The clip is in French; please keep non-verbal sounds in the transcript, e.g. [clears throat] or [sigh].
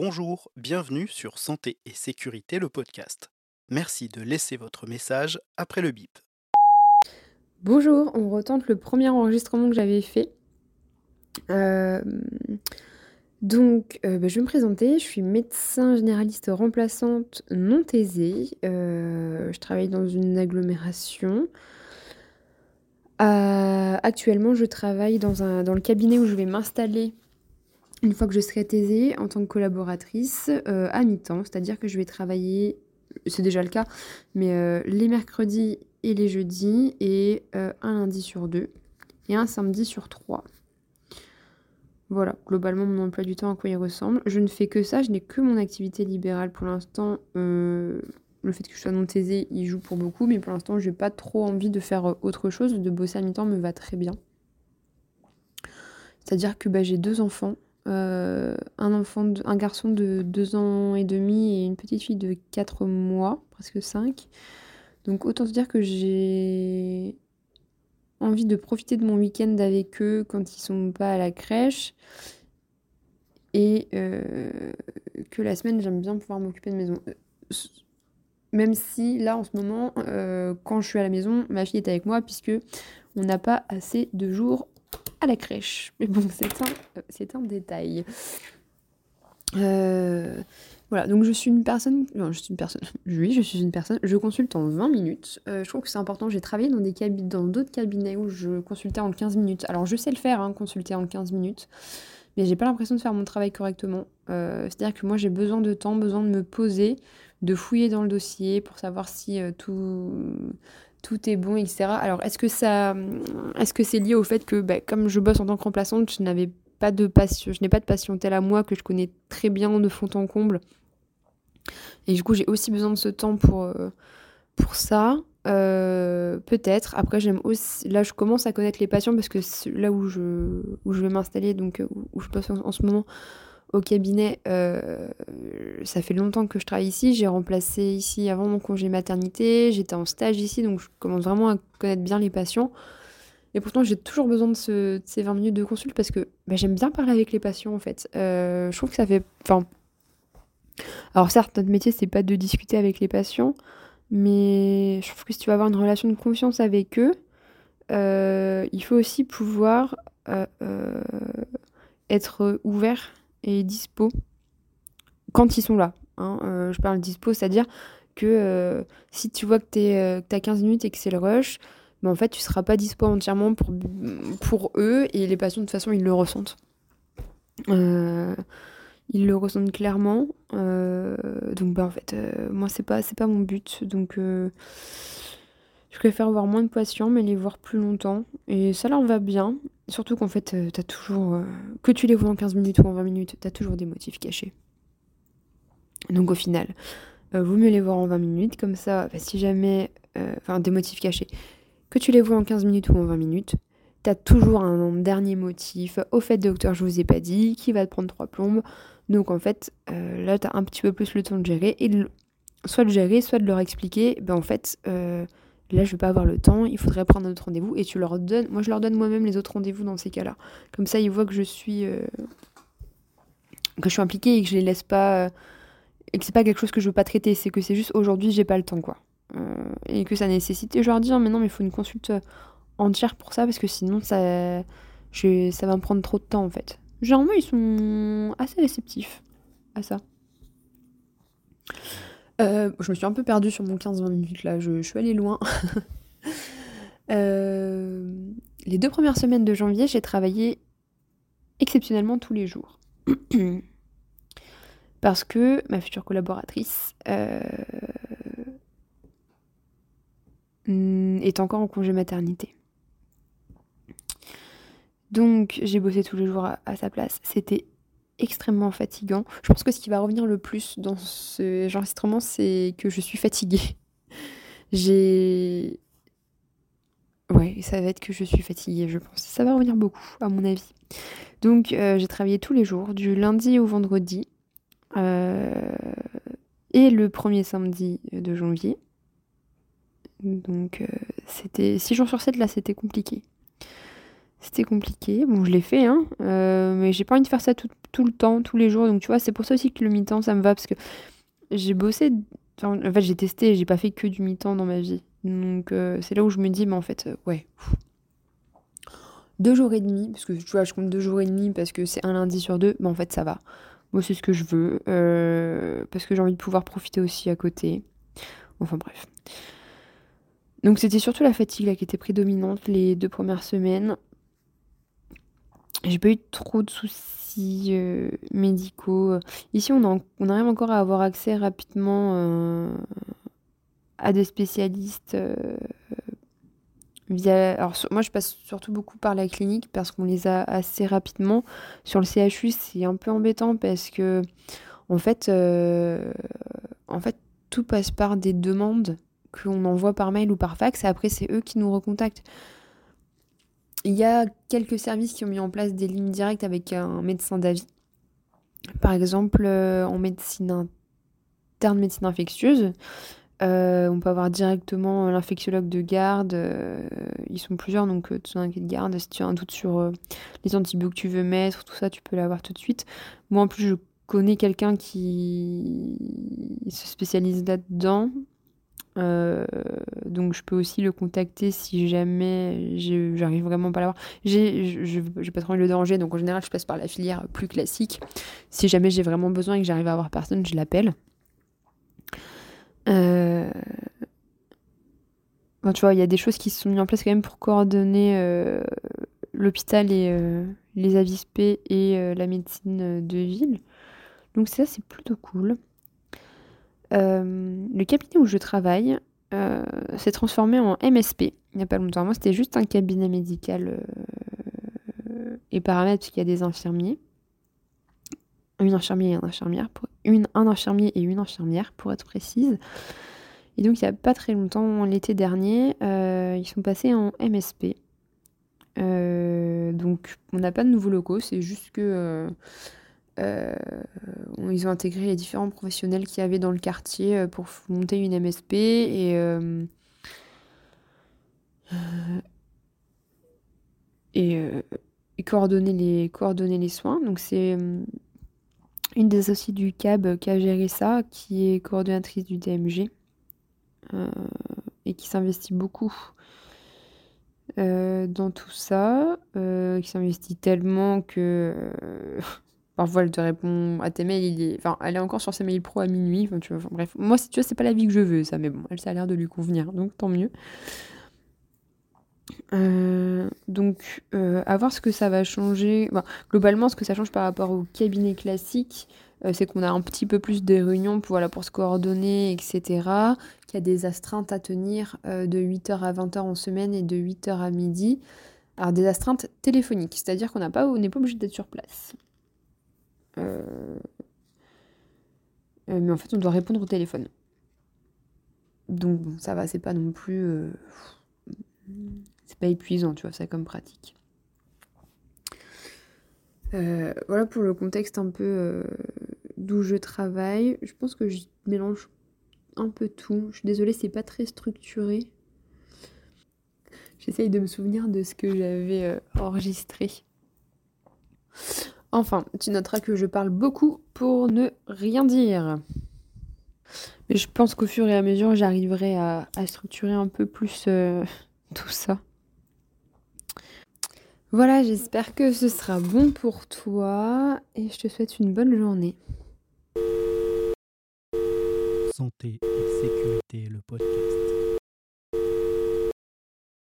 Bonjour, bienvenue sur Santé et Sécurité, le podcast. Merci de laisser votre message après le bip. Bonjour, on retente le premier enregistrement que j'avais fait. Euh, donc, euh, bah, je vais me présenter. Je suis médecin généraliste remplaçante non thésée. Euh, je travaille dans une agglomération. actuellement, je travaille dans, un, dans le cabinet où je vais m'installer une fois que je serai thésée en tant que collaboratrice à mi-temps. C'est-à-dire que je vais travailler, c'est déjà le cas, mais les mercredis et les jeudis et un lundi sur deux et un samedi sur trois. Voilà, globalement, mon emploi du temps, à quoi il ressemble. Je ne fais que ça, je n'ai que mon activité libérale pour l'instant. Euh, le fait que je sois non thésée, il joue pour beaucoup, mais pour l'instant, je n'ai pas trop envie de faire euh, autre chose. De bosser à mi-temps me va très bien. C'est-à-dire que bah, j'ai deux enfants. Euh, un, enfant un garçon de 2 ans et demi et une petite fille de 4 mois, presque 5. Donc autant se dire que j'ai envie de profiter de mon week-end avec eux quand ils sont pas à la crèche. Et euh, que la semaine, j'aime bien pouvoir m'occuper de maison. Même si là, en ce moment, euh, quand je suis à la maison, ma fille est avec moi puisque on n'a pas assez de jours à la crèche. Mais bon, c'est un, c'est un détail. Euh, voilà, donc je suis une personne. Non, je suis une personne. [laughs] Oui, je suis une personne. Je consulte en 20 minutes. Euh, je trouve que c'est important. J'ai travaillé dans des cabinets, dans d'autres cabinets où je consultais en 15 minutes. Alors je sais le faire, hein, consulter en 15 minutes. Mais j'ai pas l'impression de faire mon travail correctement. Euh, c'est-à-dire que moi j'ai besoin de temps, besoin de me poser, de fouiller dans le dossier pour savoir si euh, tout, tout est bon, etc. Alors est-ce que ça, est-ce que c'est lié au fait que, bah, comme je bosse en tant que remplaçante, je n'avais pas de passion, je n'ai pas de passion telle à moi que je connais très bien de fond en comble et du coup, j'ai aussi besoin de ce temps pour, euh, pour ça. Euh, peut-être. Après, j'aime aussi. Là, je commence à connaître les patients parce que là où je, où je vais m'installer, donc euh, où, je passe en, ce moment au cabinet, ça fait longtemps que je travaille ici. J'ai remplacé ici avant mon congé maternité. J'étais en stage ici, donc je commence vraiment à connaître bien les patients. Et pourtant, j'ai toujours besoin de, ce, ces 20 minutes de consulte parce que bah, j'aime bien parler avec les patients en fait. je trouve que ça fait. Alors certes, notre métier, c'est pas de discuter avec les patients, mais je trouve que si tu veux avoir une relation de confiance avec eux, euh, il faut aussi pouvoir euh, euh, être ouvert et dispo quand ils sont là. Hein. je parle dispo, c'est-à-dire que si tu vois que tu as 15 minutes et que c'est le rush, ben en fait, tu seras pas dispo entièrement pour, pour eux et les patients, de toute façon, ils le ressentent ils le ressentent clairement. Euh, donc bah en fait, euh, moi c'est pas pas mon but. Donc euh, je préfère voir moins de patients mais les voir plus longtemps. Et ça leur va bien. Surtout qu'en fait, t'as toujours. que tu les vois en 15 minutes ou en 20 minutes, t'as toujours des motifs cachés. Donc au final, vous mieux les voir en 20 minutes, comme ça, bah, si jamais. Enfin, des motifs cachés. Que tu les vois en 15 minutes ou en 20 minutes, t'as toujours un dernier motif. Au fait, docteur, je vous ai pas dit, qui va te prendre trois plombes. Donc en fait, euh, là, tu as un petit peu plus le temps de gérer, et soit de gérer, soit de leur expliquer, ben en fait, euh, là, je vais pas avoir le temps, il faudrait prendre un autre rendez-vous, et tu leur donnes, moi je leur donne moi-même les autres rendez-vous dans ces cas-là. Comme ça, ils voient que je suis, euh, que je suis impliquée et que je les laisse pas, et que c'est pas quelque chose que je veux pas traiter, c'est que c'est juste aujourd'hui, j'ai pas le temps, quoi. et que ça nécessite, et je leur dis, hein, mais non, mais il faut une consulte entière pour ça, parce que sinon, ça, je, ça va me prendre trop de temps, en fait. Généralement, ils sont assez réceptifs à ça. Euh, je me suis un peu perdue sur mon 15-20 minutes là, je, suis allée loin. [laughs] Euh, les deux premières semaines de janvier, j'ai travaillé exceptionnellement tous les jours. [clears throat] Parce que ma future collaboratrice euh, est encore en congé maternité. Donc j'ai bossé tous les jours à, sa place. C'était extrêmement fatigant. Je pense que ce qui va revenir le plus dans ce enregistrement, c'est que je suis fatiguée. [laughs] J'ai... Ouais, ça va être que je suis fatiguée, je pense. Ça va revenir beaucoup, à mon avis. Donc euh, j'ai travaillé tous les jours, du lundi au vendredi. Euh, et le premier samedi de janvier. Donc euh, c'était 6 jours sur 7, là c'était compliqué. C'était compliqué. Bon, je l'ai fait, hein, euh, mais j'ai pas envie de faire ça tout, tout, le temps, tous les jours. Donc, tu vois, c'est pour ça aussi que le mi-temps, ça me va. Parce que j'ai bossé. en fait, j'ai testé, j'ai pas fait que du mi-temps dans ma vie. Donc, euh, c'est là où je me dis, mais en fait, euh, ouais. Deux jours et demi, parce que tu vois, je compte deux jours et demi parce que c'est un lundi sur deux, mais en fait, ça va. Moi, c'est ce que je veux. parce que j'ai envie de pouvoir profiter aussi à côté. Enfin, bref. Donc, c'était surtout la fatigue là, qui était prédominante les deux premières semaines. J'ai pas eu trop de soucis euh, médicaux. Ici, on, on, arrive encore à avoir accès rapidement euh, à des spécialistes euh, via. Alors, moi, je passe surtout beaucoup par la clinique parce qu'on les a assez rapidement. Sur le CHU, c'est un peu embêtant parce que, en fait, en fait, tout passe par des demandes qu'on envoie par mail ou par fax et après, c'est eux qui nous recontactent. Il y a quelques services qui ont mis en place des lignes directes avec un médecin d'avis. Par exemple, euh, en médecine interne, médecine infectieuse, euh, on peut avoir directement l'infectiologue de garde. Euh, ils sont plusieurs, donc tout un de garde. Si tu as un doute sur les antibiotiques que tu veux mettre, tout ça, tu peux l'avoir tout de suite. Moi, en plus, je connais quelqu'un qui se spécialise là-dedans. Euh, donc je peux aussi le contacter si jamais j'arrive vraiment pas à l'avoir. J'ai, pas trop envie de le déranger, donc en général je passe par la filière plus classique. Si jamais j'ai vraiment besoin et que j'arrive à avoir personne, je l'appelle. Euh, tu vois, il y a des choses qui se sont mises en place quand même pour coordonner euh, l'hôpital et les AVISP et la médecine de ville. Donc ça, c'est plutôt cool. Euh, le cabinet où je travaille euh, s'est transformé en MSP il n'y a pas longtemps. Moi, c'était juste un cabinet médical euh, et paramètres parce qu'il y a des infirmiers. Une infirmière et une infirmière. Une, un infirmier et une infirmière, pour être précise. Et donc, il n'y a pas très longtemps, l'été dernier, ils sont passés en MSP. donc, on n'a pas de nouveaux locaux, c'est juste que euh, ils ont intégré les différents professionnels qu'il y avait dans le quartier euh, pour monter une MSP et, euh, et, coordonner, les, coordonner les soins. Donc c'est une des associées du CAB qui a géré ça, qui est coordonnatrice du DMG et qui s'investit beaucoup dans tout ça, qui s'investit tellement que Parfois, elle te répond à tes mails, il est... enfin, elle est encore sur ses mails pro à minuit. Enfin, tu vois, bref, moi, si tu vois, pas la vie que je veux, ça, mais bon, elle, ça a l'air de lui convenir, donc tant mieux. Euh, donc, euh, à voir ce que ça va changer. globalement, ce que ça change par rapport au cabinet classique, euh, c'est qu'on a un petit peu plus de réunions pour, voilà, pour se coordonner, etc. Qu'il y a des astreintes à tenir de 8h à 20h en semaine et de 8h à midi. Alors, des astreintes téléphoniques, c'est-à-dire qu'on n'est pas obligé d'être sur place. Euh, euh, mais en fait, on doit répondre au téléphone. Donc bon, ça va, c'est pas non plus... Euh, c'est pas épuisant, tu vois, ça comme pratique. voilà pour le contexte un peu d'où je travaille. Je pense que je mélange un peu tout. Je suis désolée, c'est pas très structuré. J'essaye de me souvenir de ce que j'avais enregistré. Enfin, tu noteras que je parle beaucoup pour ne rien dire. Mais je pense qu'au fur et à mesure, j'arriverai à, structurer un peu plus euh, [laughs] tout ça. Voilà, j'espère que ce sera bon pour toi et je te souhaite une bonne journée. Santé et sécurité, le podcast.